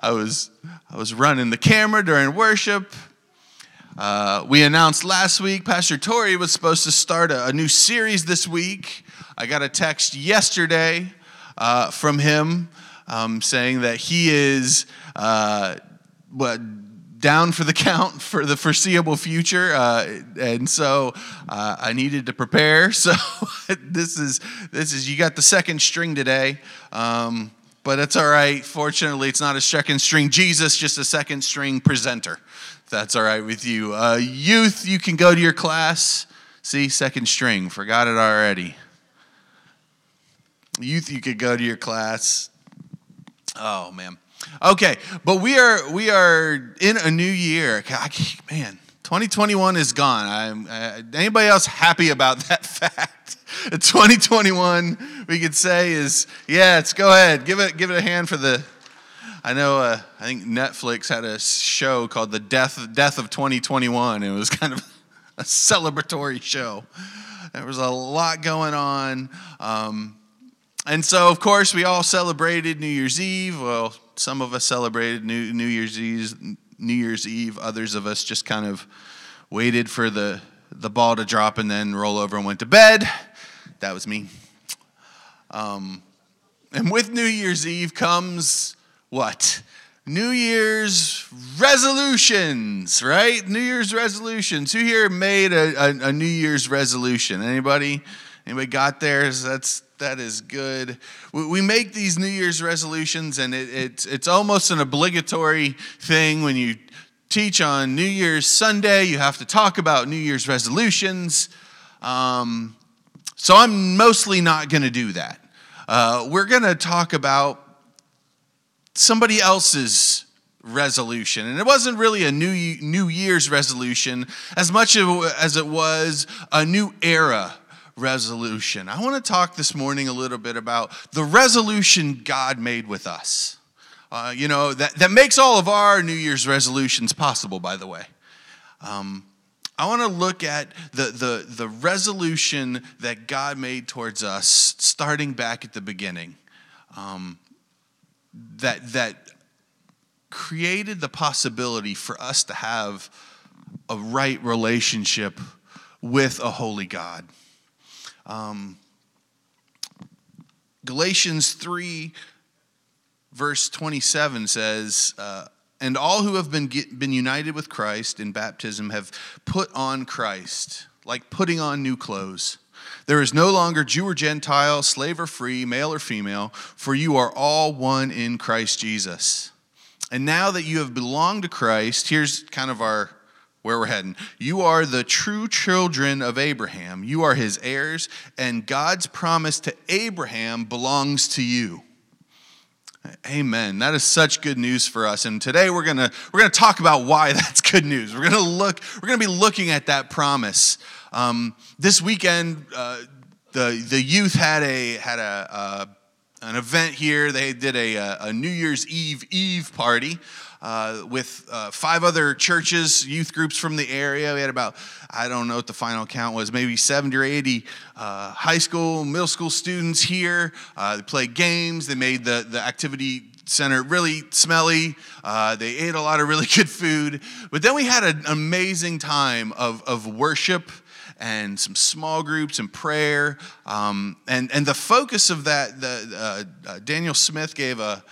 I was I was running the camera during worship. Uh, we announced last week Pastor Tori was supposed to start a, a new series this week. I got a text yesterday uh, from him um, saying that he is uh, down for the count for the foreseeable future, uh, and so uh, I needed to prepare. So this is this is you got the second string today. Um, but it's all right. Fortunately, it's not a second string Jesus, just a second string presenter. That's all right with you. Uh, youth, you can go to your class. See, second string. Forgot it already. Youth, you could go to your class. Oh man. Okay, but we are we are in a new year. Man, 2021 is gone. I'm, uh, anybody else happy about that fact? 2021, we could say is yeah. It's go ahead, give it give it a hand for the. I know. Uh, I think Netflix had a show called the Death Death of 2021. It was kind of a celebratory show. There was a lot going on. Um, and so, of course, we all celebrated New Year's Eve. Well, some of us celebrated New, New Year's Eve, New Year's Eve. Others of us just kind of waited for the, the ball to drop and then roll over and went to bed. That was me. Um, and with New Year's Eve comes what? New Year's resolutions, right? New Year's resolutions. Who here made a, a, a New Year's resolution? Anybody? Anybody got theirs? That's that is good. We make these New Year's resolutions, and it, it's, it's almost an obligatory thing when you teach on New Year's Sunday. You have to talk about New Year's resolutions. Um, so I'm mostly not going to do that. Uh, we're going to talk about somebody else's resolution. And it wasn't really a new, new Year's resolution as much as it was a new era resolution. I want to talk this morning a little bit about the resolution God made with us. Uh, you know, that, that makes all of our New Year's resolutions possible, by the way. Um, I want to look at the, the, the resolution that God made towards us starting back at the beginning. Um, that, that created the possibility for us to have a right relationship with a holy God. Um, Galatians 3, verse 27 says, uh, And all who have been, get, been united with Christ in baptism have put on Christ, like putting on new clothes. There is no longer Jew or Gentile, slave or free, male or female, for you are all one in Christ Jesus. And now that you have belonged to Christ, here's kind of our where we're heading. You are the true children of Abraham. You are his heirs, and God's promise to Abraham belongs to you. Amen. That is such good news for us. And today we're going to we're going to talk about why that's good news. We're going to look we're going to be looking at that promise. Um, this weekend uh, the the youth had a had a uh, an event here. They did a, a New Year's Eve Eve party uh, with uh, five other churches, youth groups from the area. We had about, I don't know what the final count was, maybe 70 or 80 uh, high school, middle school students here. Uh, they played games, they made the, the activity center really smelly. Uh, they ate a lot of really good food. But then we had an amazing time of, of worship and some small groups and prayer. Um, and, and the focus of that, the, uh, uh, Daniel Smith gave a,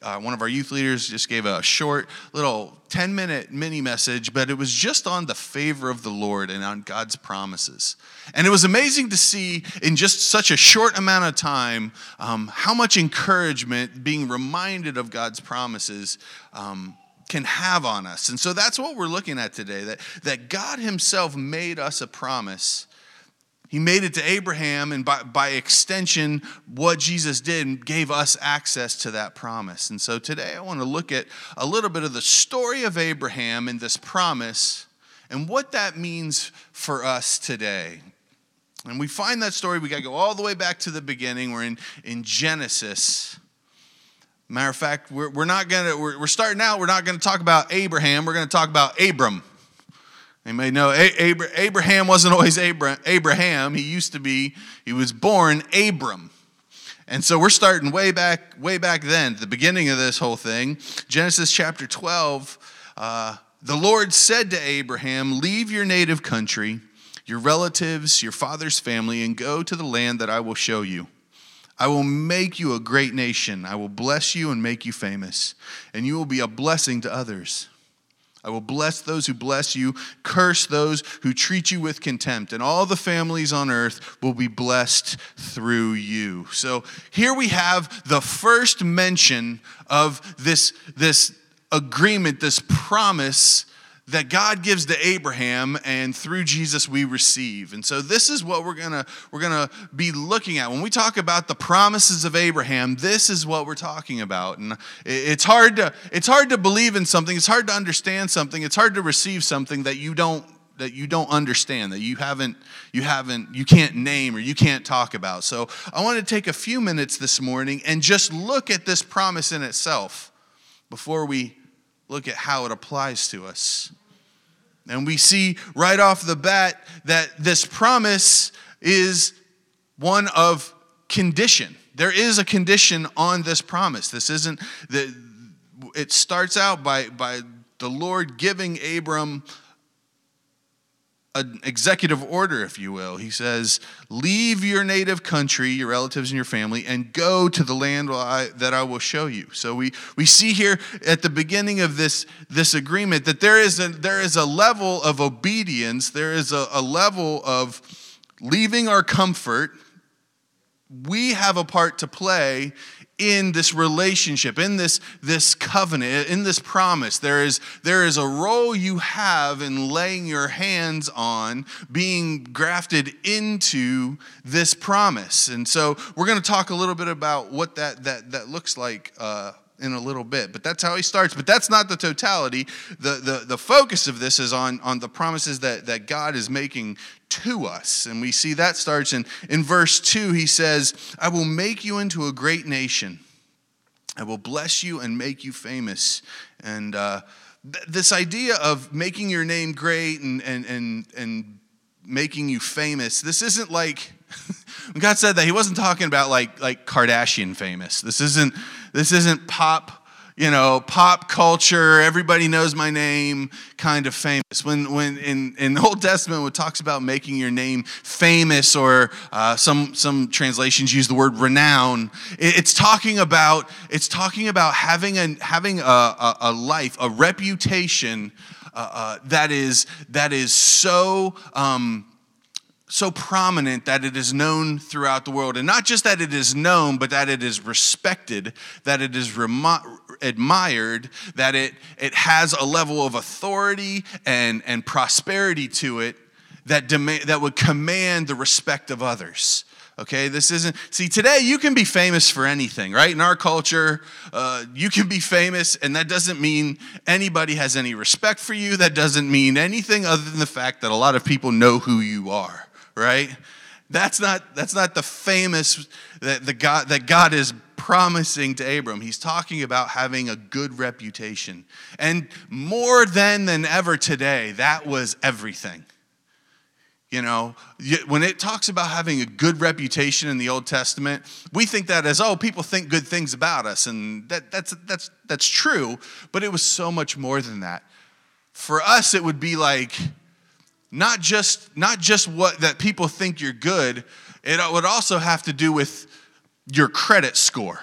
uh, one of our youth leaders just gave a short little 10 minute mini message, but it was just on the favor of the Lord and on God's promises. And it was amazing to see in just such a short amount of time um, how much encouragement being reminded of God's promises. Um, can have on us. And so that's what we're looking at today that, that God Himself made us a promise he made it to Abraham, and by, by extension, what Jesus did gave us access to that promise. And so today I want to look at a little bit of the story of Abraham and this promise and what that means for us today. And we find that story, we got to go all the way back to the beginning. We're in, in Genesis. Matter of fact, we're, we're not going to, we're, we're starting out, we're not going to talk about Abraham, we're going to talk about Abram. You may know Abraham wasn't always Abraham. He used to be, he was born Abram. And so we're starting way back, way back then, the beginning of this whole thing. Genesis chapter 12. Uh, the Lord said to Abraham, Leave your native country, your relatives, your father's family, and go to the land that I will show you. I will make you a great nation. I will bless you and make you famous, and you will be a blessing to others. I will bless those who bless you, curse those who treat you with contempt, and all the families on earth will be blessed through you. So here we have the first mention of this, this agreement, this promise that God gives to Abraham and through Jesus we receive. And so this is what we're going to we're going to be looking at. When we talk about the promises of Abraham, this is what we're talking about. And it's hard to it's hard to believe in something, it's hard to understand something, it's hard to receive something that you don't that you don't understand that you haven't you haven't you can't name or you can't talk about. So I want to take a few minutes this morning and just look at this promise in itself before we look at how it applies to us. And we see right off the bat that this promise is one of condition. There is a condition on this promise. This isn't the it starts out by by the Lord giving Abram an executive order, if you will. He says, Leave your native country, your relatives and your family, and go to the land that I will show you. So we, we see here at the beginning of this, this agreement that there is, a, there is a level of obedience, there is a, a level of leaving our comfort. We have a part to play in this relationship, in this, this covenant, in this promise. There is, there is a role you have in laying your hands on being grafted into this promise. And so we're going to talk a little bit about what that, that, that looks like uh, in a little bit. But that's how he starts. But that's not the totality. The, the, the focus of this is on, on the promises that, that God is making to us. And we see that starts in, in verse 2. He says, I will make you into a great nation. I will bless you and make you famous. And uh, th- this idea of making your name great and, and, and, and making you famous, this isn't like when God said that, he wasn't talking about like, like Kardashian famous. This isn't, this isn't pop you know, pop culture, everybody knows my name kind of famous. When, when in, in the Old Testament, it talks about making your name famous, or uh, some, some translations use the word renown, it's talking about, it's talking about having, a, having a, a, a life, a reputation uh, uh, that, is, that is so. Um, so prominent that it is known throughout the world. And not just that it is known, but that it is respected, that it is remo- admired, that it, it has a level of authority and, and prosperity to it that, demand, that would command the respect of others. Okay, this isn't, see, today you can be famous for anything, right? In our culture, uh, you can be famous, and that doesn't mean anybody has any respect for you. That doesn't mean anything other than the fact that a lot of people know who you are right? That's not, that's not the famous that, the God, that God is promising to Abram. He's talking about having a good reputation. And more than than ever today, that was everything. You know, when it talks about having a good reputation in the Old Testament, we think that as, oh, people think good things about us. And that, that's, that's, that's true, but it was so much more than that. For us, it would be like, not just not just what that people think you're good it would also have to do with your credit score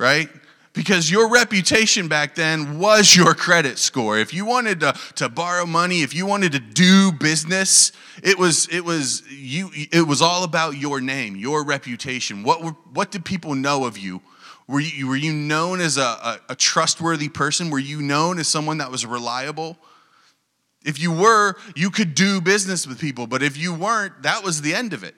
right? Because your reputation back then was your credit score. If you wanted to, to borrow money if you wanted to do business it was it was you it was all about your name your reputation. What were, what did people know of you? Were you, were you known as a, a, a trustworthy person? Were you known as someone that was reliable if you were, you could do business with people, but if you weren't, that was the end of it.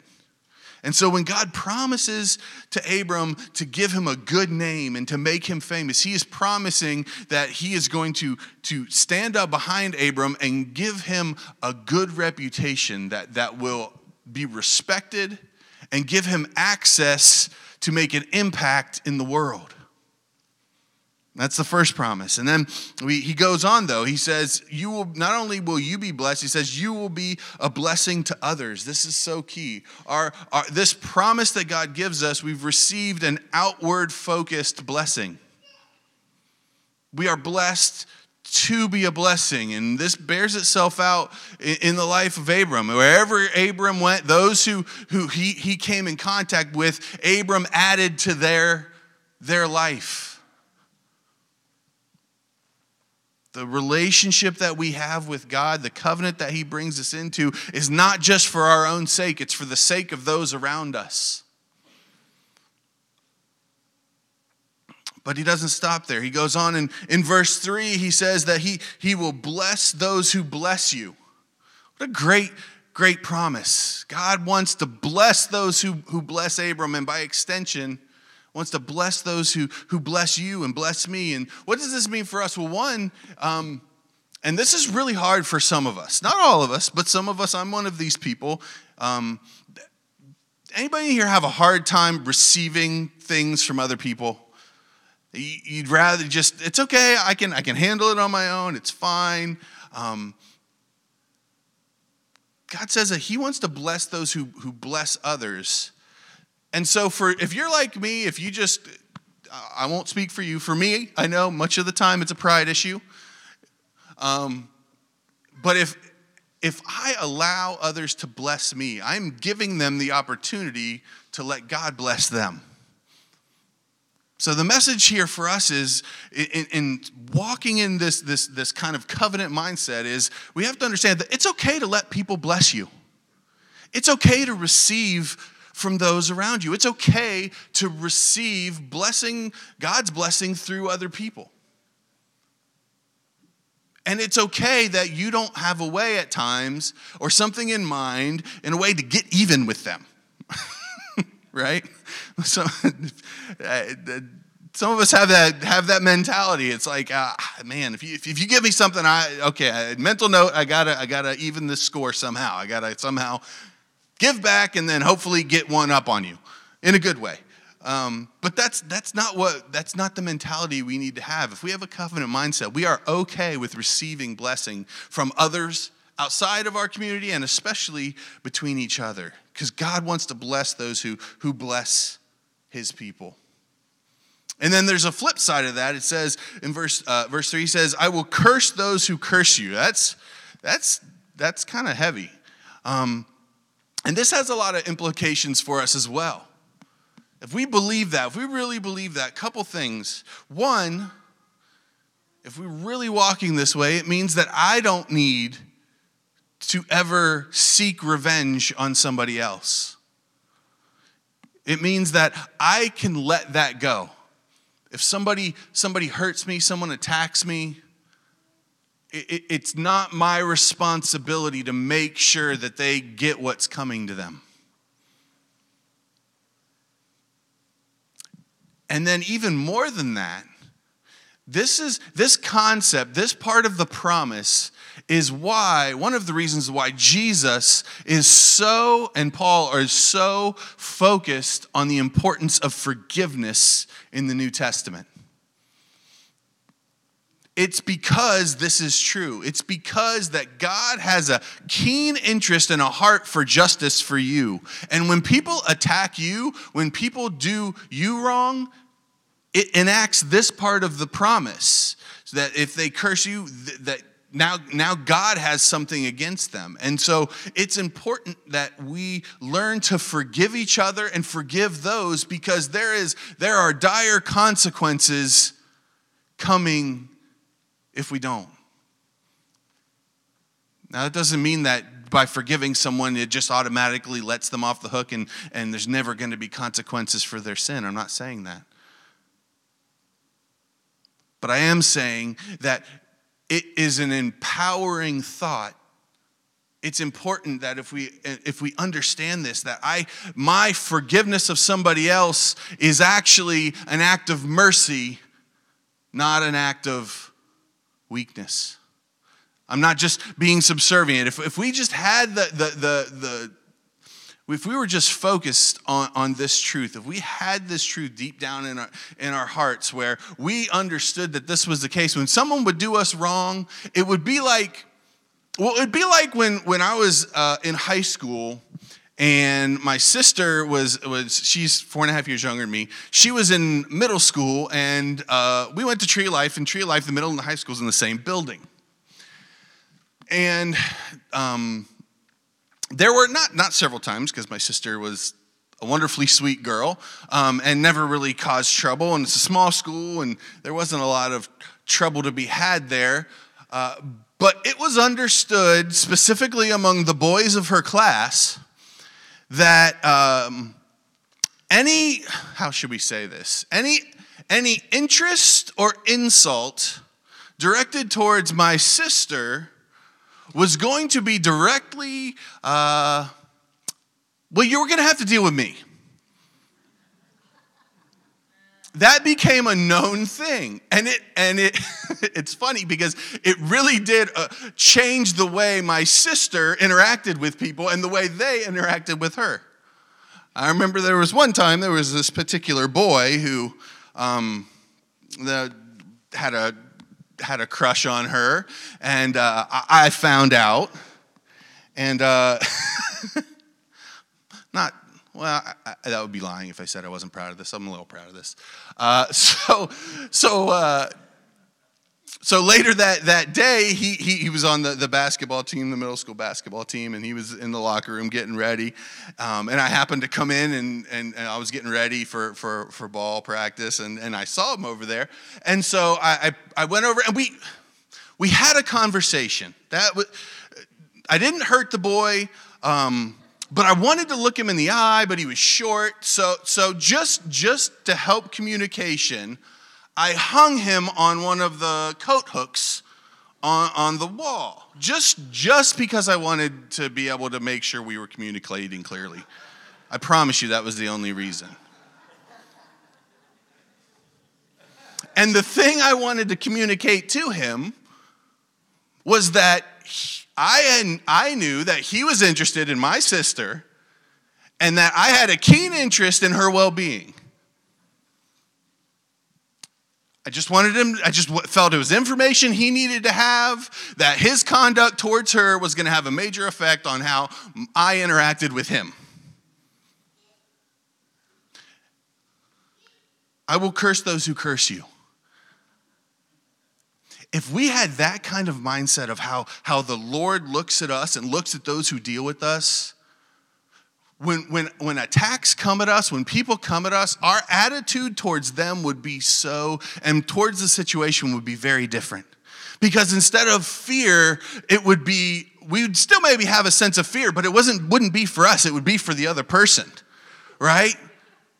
And so when God promises to Abram to give him a good name and to make him famous, he is promising that he is going to, to stand up behind Abram and give him a good reputation that, that will be respected and give him access to make an impact in the world. That's the first promise. And then we, he goes on though. He says, "You will not only will you be blessed, he says you will be a blessing to others." This is so key. Our, our this promise that God gives us, we've received an outward focused blessing. We are blessed to be a blessing. And this bears itself out in, the life of Abram. Wherever Abram went, those who, who he, he came in contact with, Abram added to their, their life. The relationship that we have with God, the covenant that He brings us into, is not just for our own sake, it's for the sake of those around us. But he doesn't stop there. He goes on in, in verse 3, he says that he, he will bless those who bless you. What a great, great promise. God wants to bless those who, who bless Abram, and by extension, wants to bless those who, who bless you and bless me. And what does this mean for us? Well, one, um, and this is really hard for some of us, not all of us, but some of us, I'm one of these people. Um, anybody here have a hard time receiving things from other people? You'd rather just, it's okay, I can, I can handle it on my own, it's fine. Um, God says that He wants to bless those who, who bless others. And so, for if you're like me, if you just, I won't speak for you. For me, I know much of the time it's a pride issue. Um, but if if I allow others to bless me, I'm giving them the opportunity to let God bless them. So the message here for us is in, in, walking in this, this, this kind of covenant mindset is we have to understand that it's okay to let people bless you. It's okay to receive from those around you. It's okay to receive blessing, God's blessing through other people. And it's okay that you don't have a way at times or something in mind in a way to get even with them. right? So, some of us have that have that mentality. It's like, uh, man, if you if you give me something, I okay, mental note, I gotta I gotta even this score somehow. I gotta somehow give back and then hopefully get one up on you in a good way. Um, but that's that's not what that's not the mentality we need to have. If we have a covenant mindset, we are okay with receiving blessing from others outside of our community and especially between each other, because God wants to bless those who who bless His people. And then there's a flip side of that. It says in verse uh, verse three, he says, "I will curse those who curse you." That's that's that's kind of heavy. Um, and this has a lot of implications for us as well. If we believe that, if we really believe that, couple things. One, if we're really walking this way, it means that I don't need to ever seek revenge on somebody else. It means that I can let that go. If somebody somebody hurts me, someone attacks me, it, it's not my responsibility to make sure that they get what's coming to them. And then, even more than that, this is this concept, this part of the promise is why one of the reasons why Jesus is so and Paul are so focused on the importance of forgiveness in the New Testament. It's because this is true. It's because that God has a keen interest and a heart for justice for you. And when people attack you, when people do you wrong, it enacts this part of the promise so that if they curse you, that now, now God has something against them. And so it's important that we learn to forgive each other and forgive those because there is there are dire consequences coming if we don't. Now, that doesn't mean that by forgiving someone, it just automatically lets them off the hook and, and there's never going to be consequences for their sin. I'm not saying that. But I am saying that it is an empowering thought it's important that if we if we understand this that i my forgiveness of somebody else is actually an act of mercy not an act of weakness. I'm not just being subservient. If, if we just had the, the, the, the if we were just focused on, on this truth, if we had this truth deep down in our, in our hearts where we understood that this was the case, when someone would do us wrong, it would be like, well, it'd be like when, when I was uh, in high school and my sister was, was she's four and a half years younger than me. She was in middle school and uh, we went to tree life and tree life the middle and the high school's in the same building. And um, there were not not several times because my sister was a wonderfully sweet girl um, and never really caused trouble. And it's a small school and there wasn't a lot of trouble to be had there uh, but it was understood specifically among the boys of her class that um, any how should we say this any any interest or insult directed towards my sister was going to be directly, uh, well, you were going to have to deal with me. That became a known thing, and it and it it's funny because it really did uh, change the way my sister interacted with people and the way they interacted with her. I remember there was one time there was this particular boy who um, the, had a had a crush on her, and uh, I found out. And uh, not, well, I, I, that would be lying if I said I wasn't proud of this. I'm a little proud of this. Uh, so, so, uh, so later that, that day, he, he, he, was on the, the basketball team, the middle school basketball team, and he was in the locker room getting ready. Um, and I happened to come in and, and, and, I was getting ready for, for, for ball practice, and, and I saw him over there. And so I, I, I went over and we, we had a conversation. That was, I didn't hurt the boy. Um, but I wanted to look him in the eye, but he was short. So, so just, just to help communication, I hung him on one of the coat hooks on, on the wall, just, just because I wanted to be able to make sure we were communicating clearly. I promise you that was the only reason. And the thing I wanted to communicate to him was that I, I knew that he was interested in my sister and that I had a keen interest in her well being. I just wanted him, I just felt it was information he needed to have, that his conduct towards her was going to have a major effect on how I interacted with him. I will curse those who curse you. If we had that kind of mindset of how, how the Lord looks at us and looks at those who deal with us, when, when, when attacks come at us, when people come at us, our attitude towards them would be so, and towards the situation would be very different. Because instead of fear, it would be, we would still maybe have a sense of fear, but it wasn't, wouldn't be for us, it would be for the other person, right?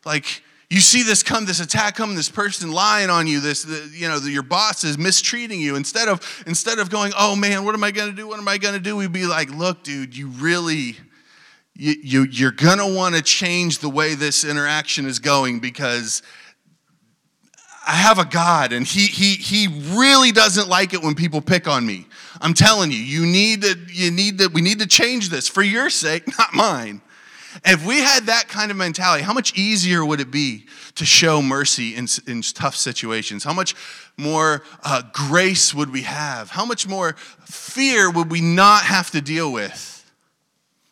Like, you see this come, this attack come, this person lying on you, this, the, you know, the, your boss is mistreating you. Instead of, instead of going, oh man, what am I gonna do? What am I gonna do? We'd be like, look, dude, you really, you, you, you're going to want to change the way this interaction is going because I have a God and he, he, he really doesn't like it when people pick on me. I'm telling you, you need to, you need to, we need to change this for your sake, not mine. If we had that kind of mentality, how much easier would it be to show mercy in, in tough situations? How much more uh, grace would we have? How much more fear would we not have to deal with?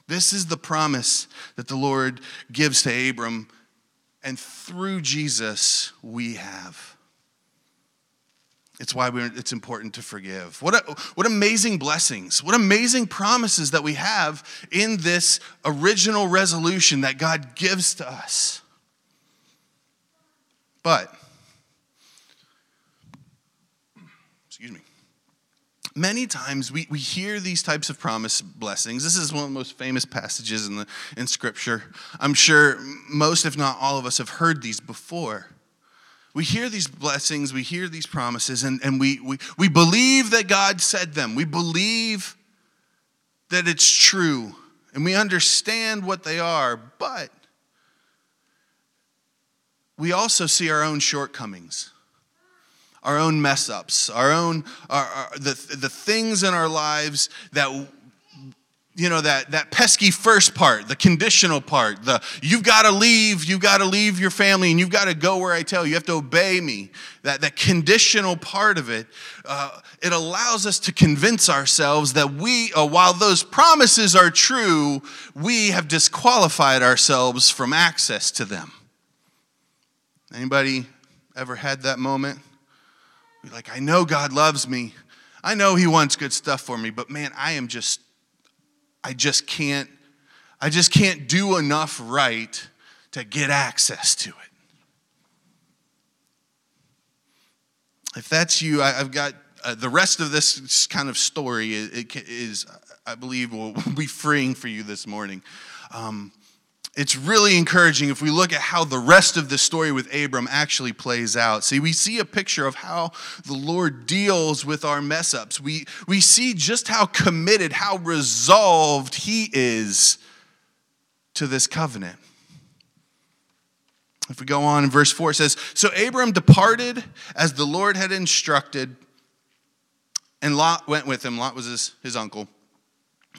This is the promise that the Lord gives to Abram, and through Jesus, we have. It's why it's important to forgive. What, a, what amazing blessings, what amazing promises that we have in this original resolution that God gives to us. But excuse me, many times we, we hear these types of promise blessings. This is one of the most famous passages in, the, in Scripture. I'm sure most, if not all of us, have heard these before. We hear these blessings, we hear these promises, and, and we, we, we believe that God said them. We believe that it's true, and we understand what they are, but we also see our own shortcomings our own mess ups, our own, our, our, the, the things in our lives that, you know that that pesky first part the conditional part the you've got to leave you've got to leave your family and you've got to go where i tell you. You have to obey me. That that conditional part of it uh, it allows us to convince ourselves that we uh, while those promises are true we have disqualified ourselves from access to them. Anybody ever had that moment? Like i know god loves me. I know he wants good stuff for me but man i am just I just can't I just can't do enough right to get access to it. If that's you, I, have got uh, the rest of this kind of story is, is, I believe, will be freeing for you this morning. Um, it's really encouraging if we look at how the rest of the story with Abram actually plays out. See, we see a picture of how the Lord deals with our mess ups. We, we see just how committed, how resolved He is to this covenant. If we go on in verse 4, it says So Abram departed as the Lord had instructed, and Lot went with him. Lot was his, his uncle.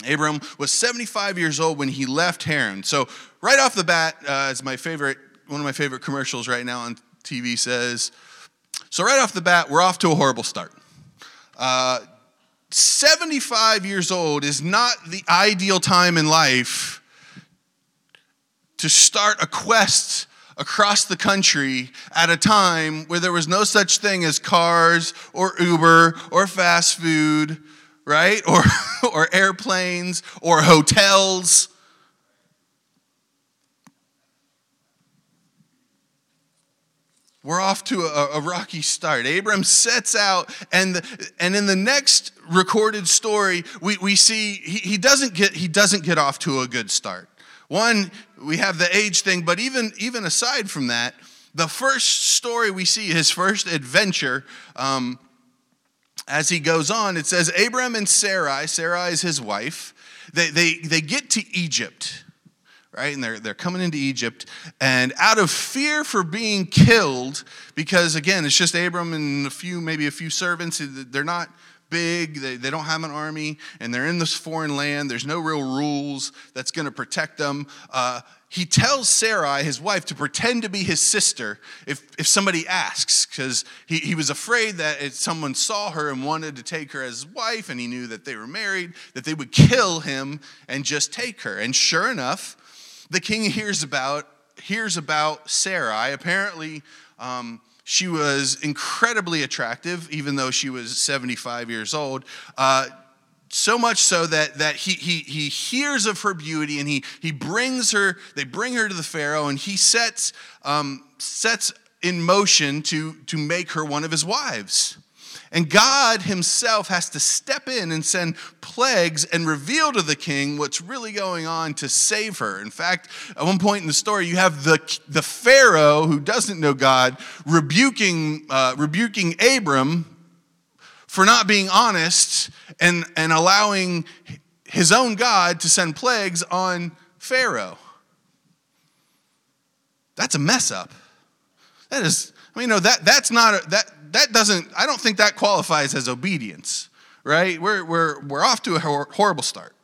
Abram was 75 years old when he left Haran. So, right off the bat, uh, my favorite, one of my favorite commercials right now on TV says, so right off the bat, we're off to a horrible start. Uh, 75 years old is not the ideal time in life to start a quest across the country at a time where there was no such thing as cars or Uber or fast food right? Or, or airplanes or hotels. We're off to a, a, rocky start. Abram sets out, and, the, and in the next recorded story, we, we see he, he, doesn't get, he doesn't get off to a good start. One, we have the age thing, but even, even aside from that, the first story we see, his first adventure, um, as he goes on, it says Abram and Sarai, Sarai is his wife, they, they, they get to Egypt, right? And they're, they're coming into Egypt. And out of fear for being killed, because again, it's just Abram and a few, maybe a few servants, they're not big, they, they don't have an army, and they're in this foreign land. There's no real rules that's going to protect them. Uh, he tells Sarai, his wife, to pretend to be his sister if, if somebody asks, because he, he was afraid that if someone saw her and wanted to take her as his wife, and he knew that they were married, that they would kill him and just take her. And sure enough, the king hears about hears about Sarai. Apparently, um, she was incredibly attractive, even though she was 75 years old. Uh, so much so that, that he, he, he hears of her beauty and he, he brings her, they bring her to the Pharaoh and he sets, um, sets in motion to, to make her one of his wives. And God himself has to step in and send plagues and reveal to the king what's really going on to save her. In fact, at one point in the story, you have the, the Pharaoh who doesn't know God rebuking, uh, rebuking Abram for not being honest and, and allowing his own God to send plagues on Pharaoh. That's a mess up. That is, I mean, no, that, that's not, a, that, that doesn't, I don't think that qualifies as obedience, right? We're, we're, we're off to a horrible start.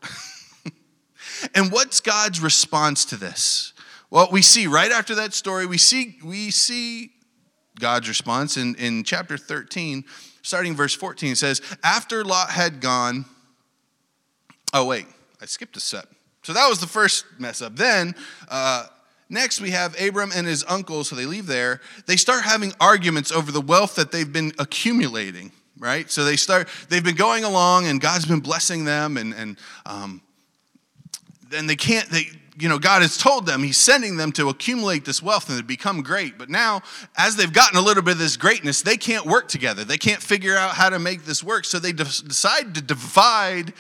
and what's God's response to this? Well, we see right after that story, we see, we see God's response in, in chapter 13 starting verse 14, it says, After Lot had gone, oh, wait, I skipped a step. So that was the first mess up. Then, uh, next we have Abram and his uncle, so they leave there. They start having arguments over the wealth that they've been accumulating, right? So they start, they've been going along and God's been blessing them, and, and um, then they can't, they, you know, God has told them, He's sending them to accumulate this wealth and to become great. But now, as they've gotten a little bit of this greatness, they can't work together. They can't figure out how to make this work. So they de- decide to divide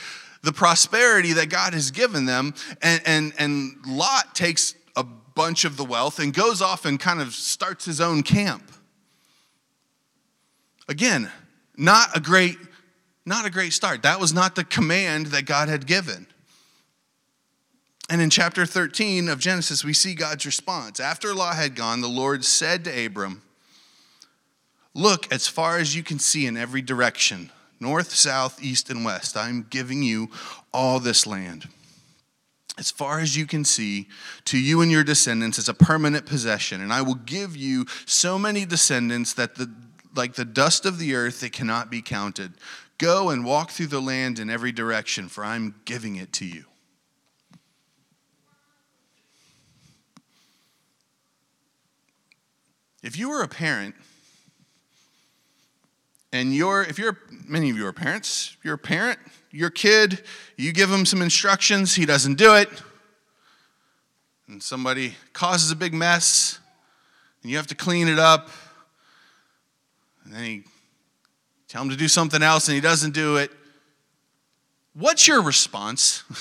the prosperity that God has given them. And, and, and Lot takes a bunch of the wealth and goes off and kind of starts his own camp. Again, not a great not a great start. That was not the command that God had given. And in chapter 13 of Genesis, we see God's response. After Lot had gone, the Lord said to Abram, Look as far as you can see in every direction north, south, east, and west. I'm giving you all this land. as far as you can see, to you and your descendants as a permanent possession. And I will give you so many descendants that the, like the dust of the earth, it cannot be counted. Go and walk through the land in every direction, for I'm giving it to you. If you were a parent, and you're, if you're, many of you are parents, you're a parent, your kid, you give him some instructions, he doesn't do it, and somebody causes a big mess, and you have to clean it up, and then he tell him to do something else and he doesn't do it. What's your response?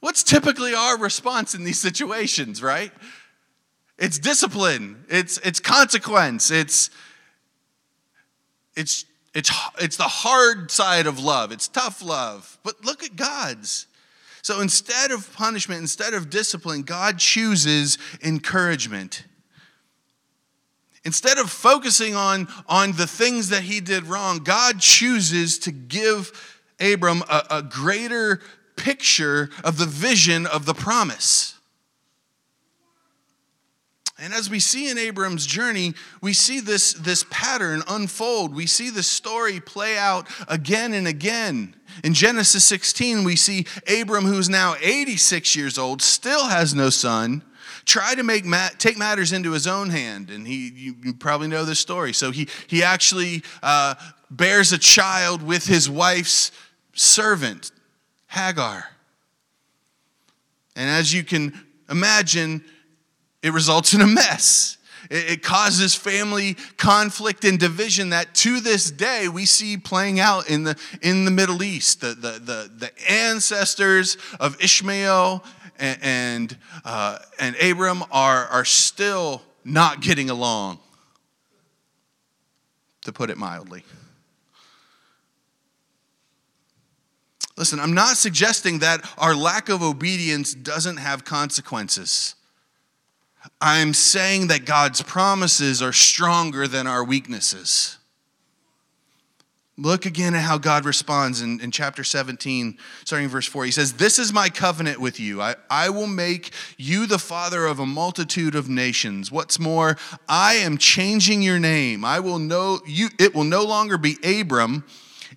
What's typically our response in these situations, right? It's discipline, it's, it's consequence, it's, it's, it's, it's the hard side of love, it's tough love. But look at God's. So instead of punishment, instead of discipline, God chooses encouragement. Instead of focusing on, on the things that he did wrong, God chooses to give Abram a, a greater picture of the vision of the promise. And as we see in Abram's journey, we see this, this pattern unfold. We see the story play out again and again. In Genesis 16, we see Abram, who's now 86 years old, still has no son, try to make take matters into his own hand. And he, you, you probably know this story. So he, he actually uh, bears a child with his wife's servant, Hagar. And as you can imagine, it results in a mess. It causes family conflict and division that to this day we see playing out in the, in the Middle East. The, the, the, the ancestors of Ishmael and, and, uh, and Abram are, are still not getting along, to put it mildly. Listen, I'm not suggesting that our lack of obedience doesn't have consequences. I'm saying that God's promises are stronger than our weaknesses. Look again at how God responds in, in chapter 17, starting in verse 4. He says, This is my covenant with you. I, I will make you the father of a multitude of nations. What's more, I am changing your name. I will know you, it will no longer be Abram.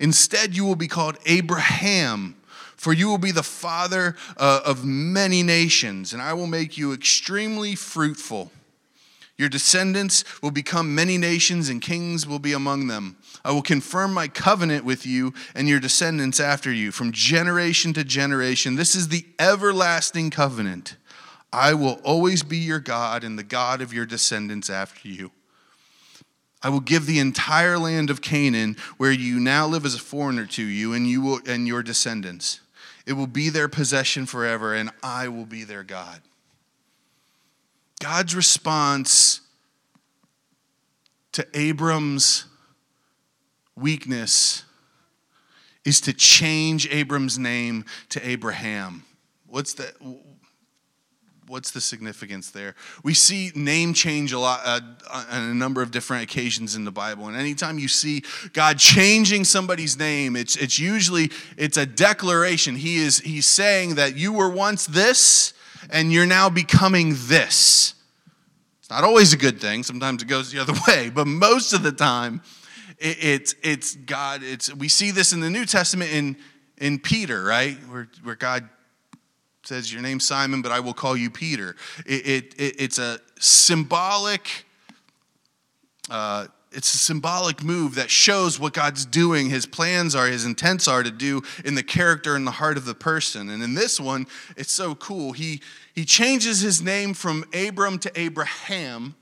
Instead, you will be called Abraham, for you will be the father uh, of many nations, and I will make you extremely fruitful. Your descendants will become many nations, and kings will be among them. I will confirm my covenant with you and your descendants after you from generation to generation. This is the everlasting covenant. I will always be your God and the God of your descendants after you. I will give the entire land of Canaan, where you now live as a foreigner, to you and you will, and your descendants. It will be their possession forever, and I will be their God. God's response to Abram's weakness is to change Abram's name to Abraham. What's the what's the significance there? We see name change a lot uh, on a number of different occasions in the Bible, and anytime you see God changing somebody's name, it's it's usually it's a declaration. He is he's saying that you were once this, and you're now becoming this. It's not always a good thing. Sometimes it goes the other way, but most of the time it, it's, it's God. It's, we see this in the New Testament in, in Peter, right? Where, where God says, Your name's Simon, but I will call you Peter. It, it, it it's a symbolic. Uh, it's a symbolic move that shows what God's doing, his plans are, his intents are to do in the character and the heart of the person. And in this one, it's so cool. He, he changes his name from Abram to Abraham.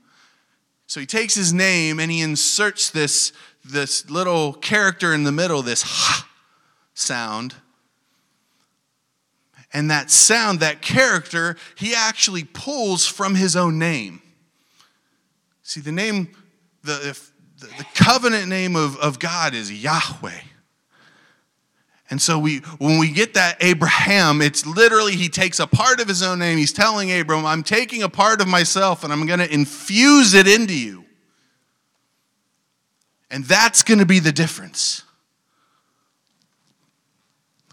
So he takes his name and he inserts this this little character in the middle, this ha sound. And that sound, that character, he actually pulls from his own name. See, the name, the, if, the, the covenant name of, of God is Yahweh. And so we when we get that Abraham, it's literally he takes a part of his own name. He's telling Abram, I'm taking a part of myself and I'm going to infuse it into you. And that's going to be the difference.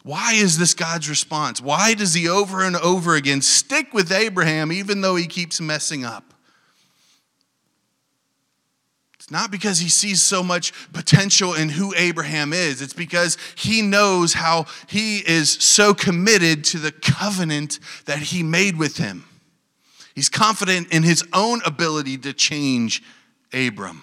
Why is this God's response? Why does he over and over again stick with Abraham even though he keeps messing up? It's not because he sees so much potential in who Abraham is. It's because he knows how he is so committed to the covenant that he made with him. He's confident in his own ability to change Abram.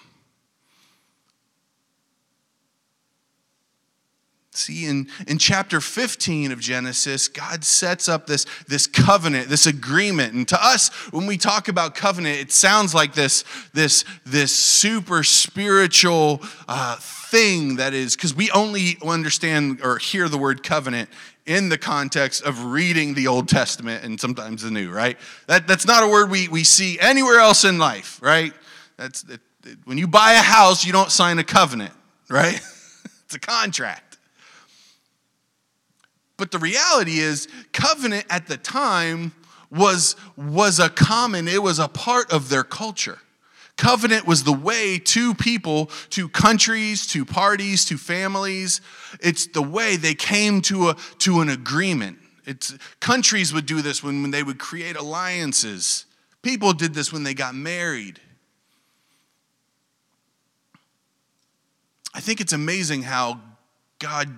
See, in, in chapter 15 of Genesis, God sets up this, this covenant, this agreement. And to us, when we talk about covenant, it sounds like this, this, this super spiritual uh, thing that is, because we only understand or hear the word covenant in the context of reading the Old Testament and sometimes the New, right? That, that's not a word we, we see anywhere else in life, right? That's, it, it, when you buy a house, you don't sign a covenant, right? it's a contract. But the reality is, covenant at the time was, was a common, it was a part of their culture. Covenant was the way to people, to countries, to parties, to families. It's the way they came to, a, to an agreement. It's, countries would do this when, when they would create alliances. People did this when they got married. I think it's amazing how God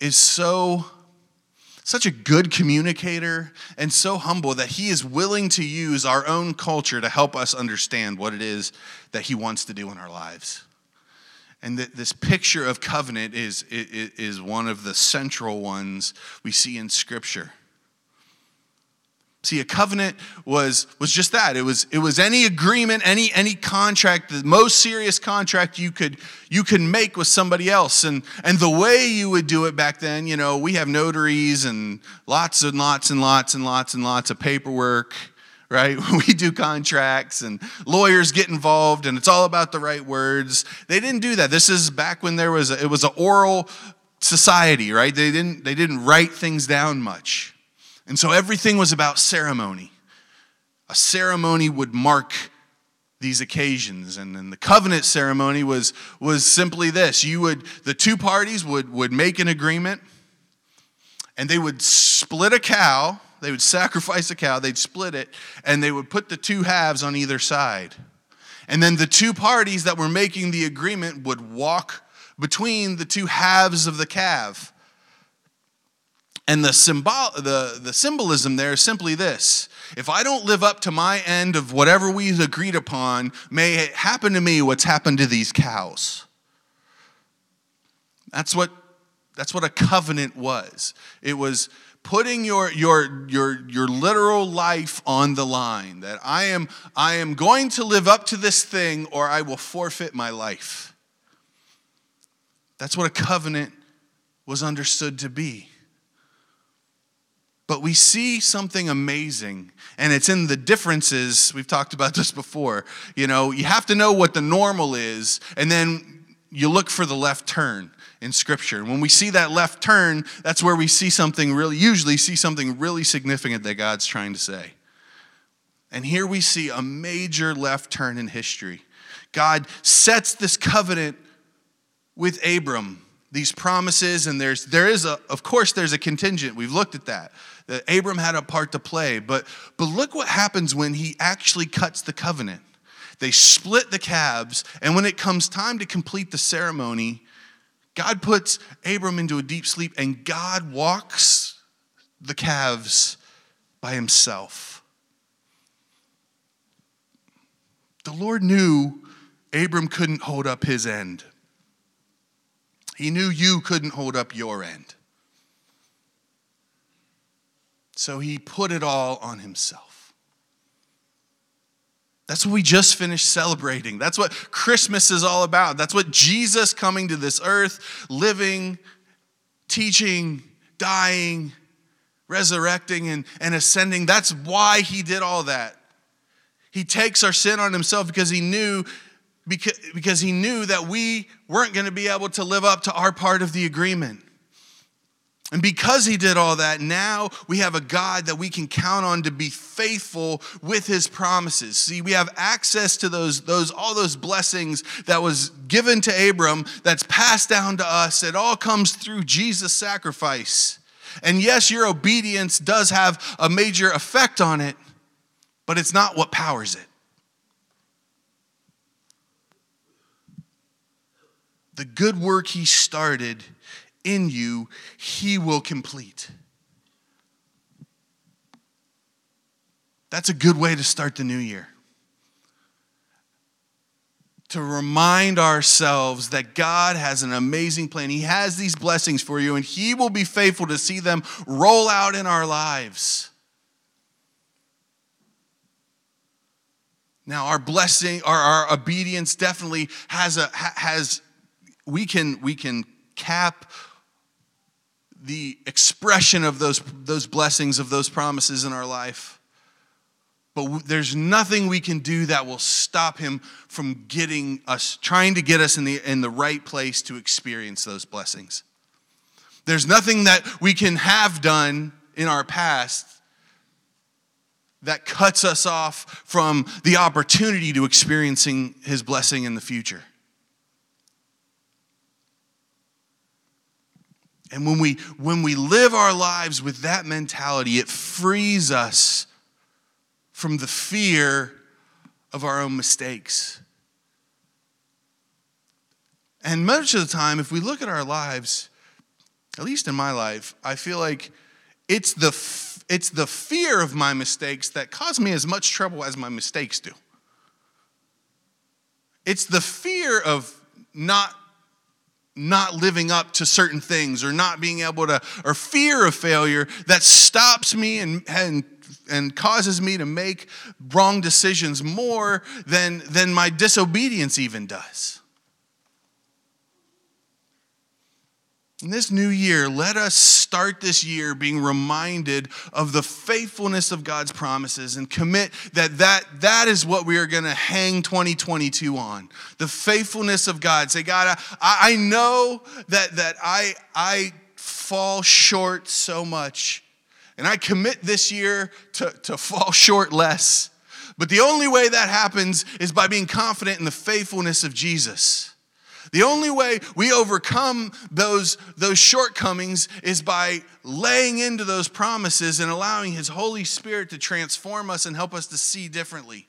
is so such a good communicator and so humble that he is willing to use our own culture to help us understand what it is that he wants to do in our lives. And that this picture of covenant is, is one of the central ones we see in Scripture. See, a covenant was, was just that. It was, it was any agreement, any, any contract, the most serious contract you could, you could make with somebody else. And, and the way you would do it back then, you know, we have notaries and lots and lots and lots and lots and lots of paperwork, right? We do contracts and lawyers get involved and it's all about the right words. They didn't do that. This is back when there was, a, it was an oral society, right? They didn't, they didn't write things down much. And so everything was about ceremony. A ceremony would mark these occasions and then the covenant ceremony was was simply this. You would the two parties would would make an agreement and they would split a cow they would sacrifice a cow they'd split it and they would put the two halves on either side. And then the two parties that were making the agreement would walk between the two halves of the calf and the, symbol, the, the symbolism there is simply this if I don't live up to my end of whatever we've agreed upon, may it happen to me what's happened to these cows. That's what, that's what a covenant was. It was putting your, your, your, your literal life on the line that I am, I am going to live up to this thing or I will forfeit my life. That's what a covenant was understood to be. But we see something amazing, and it's in the differences. We've talked about this before. You know, you have to know what the normal is, and then you look for the left turn in Scripture. And when we see that left turn, that's where we see something really, usually see something really significant that God's trying to say. And here we see a major left turn in history. God sets this covenant with Abram these promises and there's there is a of course there's a contingent we've looked at that abram had a part to play but but look what happens when he actually cuts the covenant. They split the calves and when it comes time to complete the ceremony god puts abram into a deep sleep and god walks the calves by himself. The lord knew abram couldn't hold up his end. He knew you couldn't hold up your end. So he put it all on himself. That's what we just finished celebrating. That's what Christmas is all about. That's what Jesus coming to this earth, living, teaching, dying, resurrecting, and, and ascending. That's why he did all that. He takes our sin on himself because he knew because, because he knew that we weren't going to be able to live up to our part of the agreement. And because he did all that, now we have a God that we can count on to be faithful with his promises. See, we have access to those, those, all those blessings that was given to Abram, that's passed down to us. It all comes through Jesus' sacrifice. And yes, your obedience does have a major effect on it, but it's not what powers it. The good work he started in you, he will complete. That's a good way to start the new year. To remind ourselves that God has an amazing plan. He has these blessings for you, and He will be faithful to see them roll out in our lives. Now, our blessing, our, our obedience definitely has a has we can we can cap the expression of those those blessings of those promises in our life but there's nothing we can do that will stop him from getting us, trying to get us in the, in the right place to experience those blessings. There's nothing that we can have done in our past that cuts us off from the opportunity to experiencing his blessing in the future. And when we when we live our lives with that mentality, it frees us from the fear of our own mistakes. And much of the time, if we look at our lives, at least in my life, I feel like it's the, it's the fear of my mistakes that cause me as much trouble as my mistakes do. It's the fear of not not living up to certain things or not being able to or fear of failure that stops me and, and and causes me to make wrong decisions more than, than my disobedience even does. In this new year, let us start this year being reminded of the faithfulness of God's promises and commit that that, that is what we are going to hang 2022 on. The faithfulness of God. Say, God, I, I know that, that I, I fall short so much and I commit this year to, to fall short less. But the only way that happens is by being confident in the faithfulness of Jesus. The only way we overcome those, those shortcomings is by laying into those promises and allowing His Holy Spirit to transform us and help us to see differently.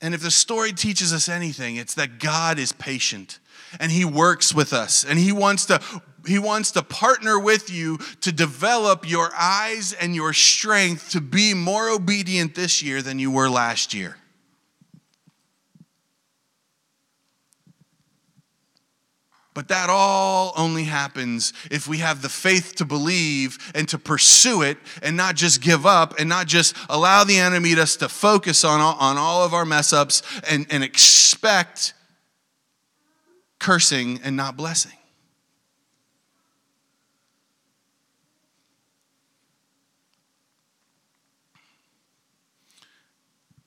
And if the story teaches us anything, it's that God is patient and He works with us and He wants to he wants to partner with you to develop your eyes and your strength to be more obedient this year than you were last year. But that all only happens if we have the faith to believe and to pursue it and not just give up and not just allow the enemy to, to focus on all, on all of our mess ups and, and expect cursing and not blessing.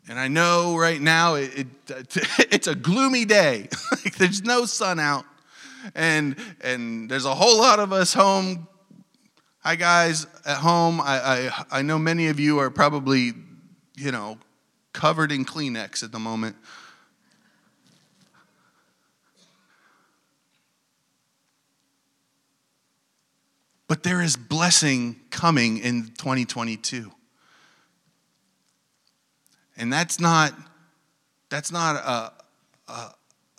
And I know right now it, it, it's a gloomy day. like there's no sun out. And, and there's a whole lot of us home. Hi, guys, at home. I, I, I know many of you are probably, you know, covered in Kleenex at the moment. But there is blessing coming in 2022. And that's not, that's not a, a,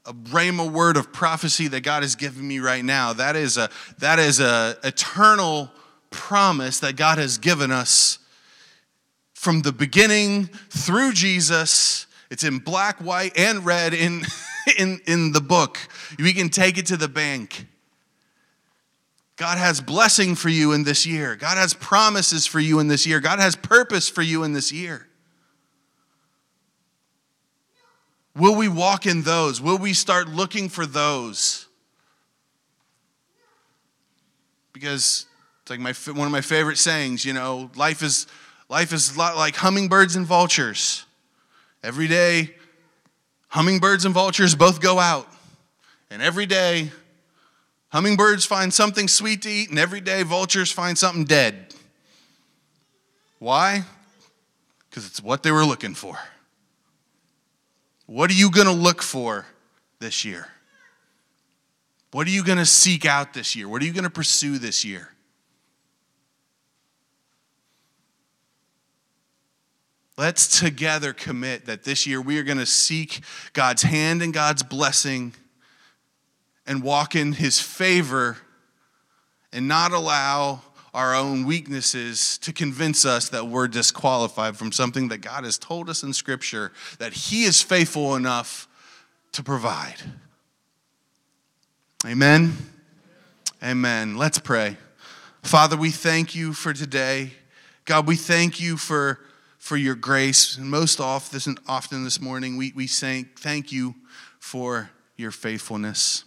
a rhema word of prophecy that God has given me right now. That is a, that is a eternal promise that God has given us from the beginning through Jesus. It's in black, white, and red in, in, in the book. We can take it to the bank. God has blessing for you in this year. God has promises for you in this year. God has purpose for you in this year. Will we walk in those? Will we start looking for those? Because it's like my, one of my favorite sayings, you know, life is, life is like hummingbirds and vultures. Every day, hummingbirds and vultures both go out. And every day, hummingbirds find something sweet to eat, and every day, vultures find something dead. Why? Because it's what they were looking for. What are you going to look for this year? What are you going to seek out this year? What are you going to pursue this year? Let's together commit that this year we are going to seek God's hand and God's blessing and walk in His favor and not allow our own weaknesses to convince us that we're disqualified from something that God has told us in Scripture that He is faithful enough to provide. Amen. Amen. Let's pray. Father, we thank you for today. God, we thank you for, for your grace. And most often, this morning, we, we say thank you for your faithfulness.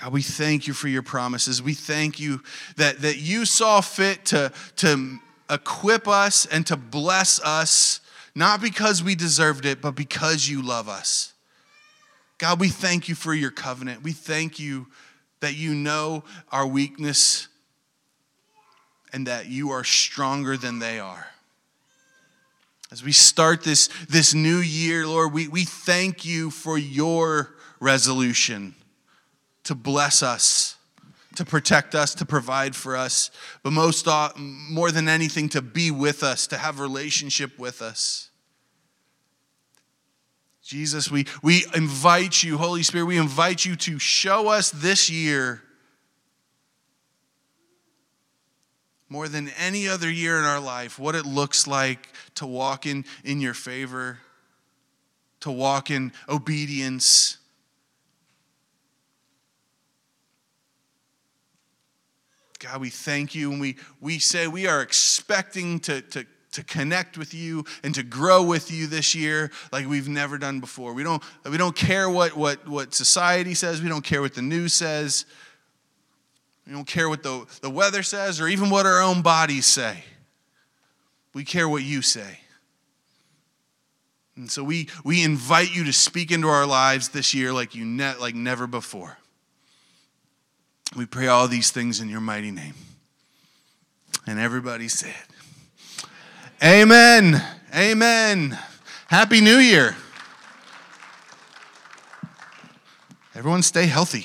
God, we thank you for your promises. We thank you that, that you saw fit to, to equip us and to bless us, not because we deserved it, but because you love us. God, we thank you for your covenant. We thank you that you know our weakness and that you are stronger than they are. As we start this, this new year, Lord, we, we thank you for your resolution to bless us, to protect us, to provide for us, but most more than anything, to be with us, to have relationship with us. Jesus, we, we invite you, Holy Spirit, we invite you to show us this year more than any other year in our life what it looks like to walk in, in your favor, to walk in obedience. God, we thank you and we, we say we are expecting to, to to connect with you and to grow with you this year like we've never done before. We don't, we don't care what, what, what society says, we don't care what the news says, we don't care what the, the weather says or even what our own bodies say. We care what you say. And so we, we invite you to speak into our lives this year like you ne- like never before. We pray all these things in your mighty name. And everybody said, Amen. Amen. Happy New Year. Everyone stay healthy.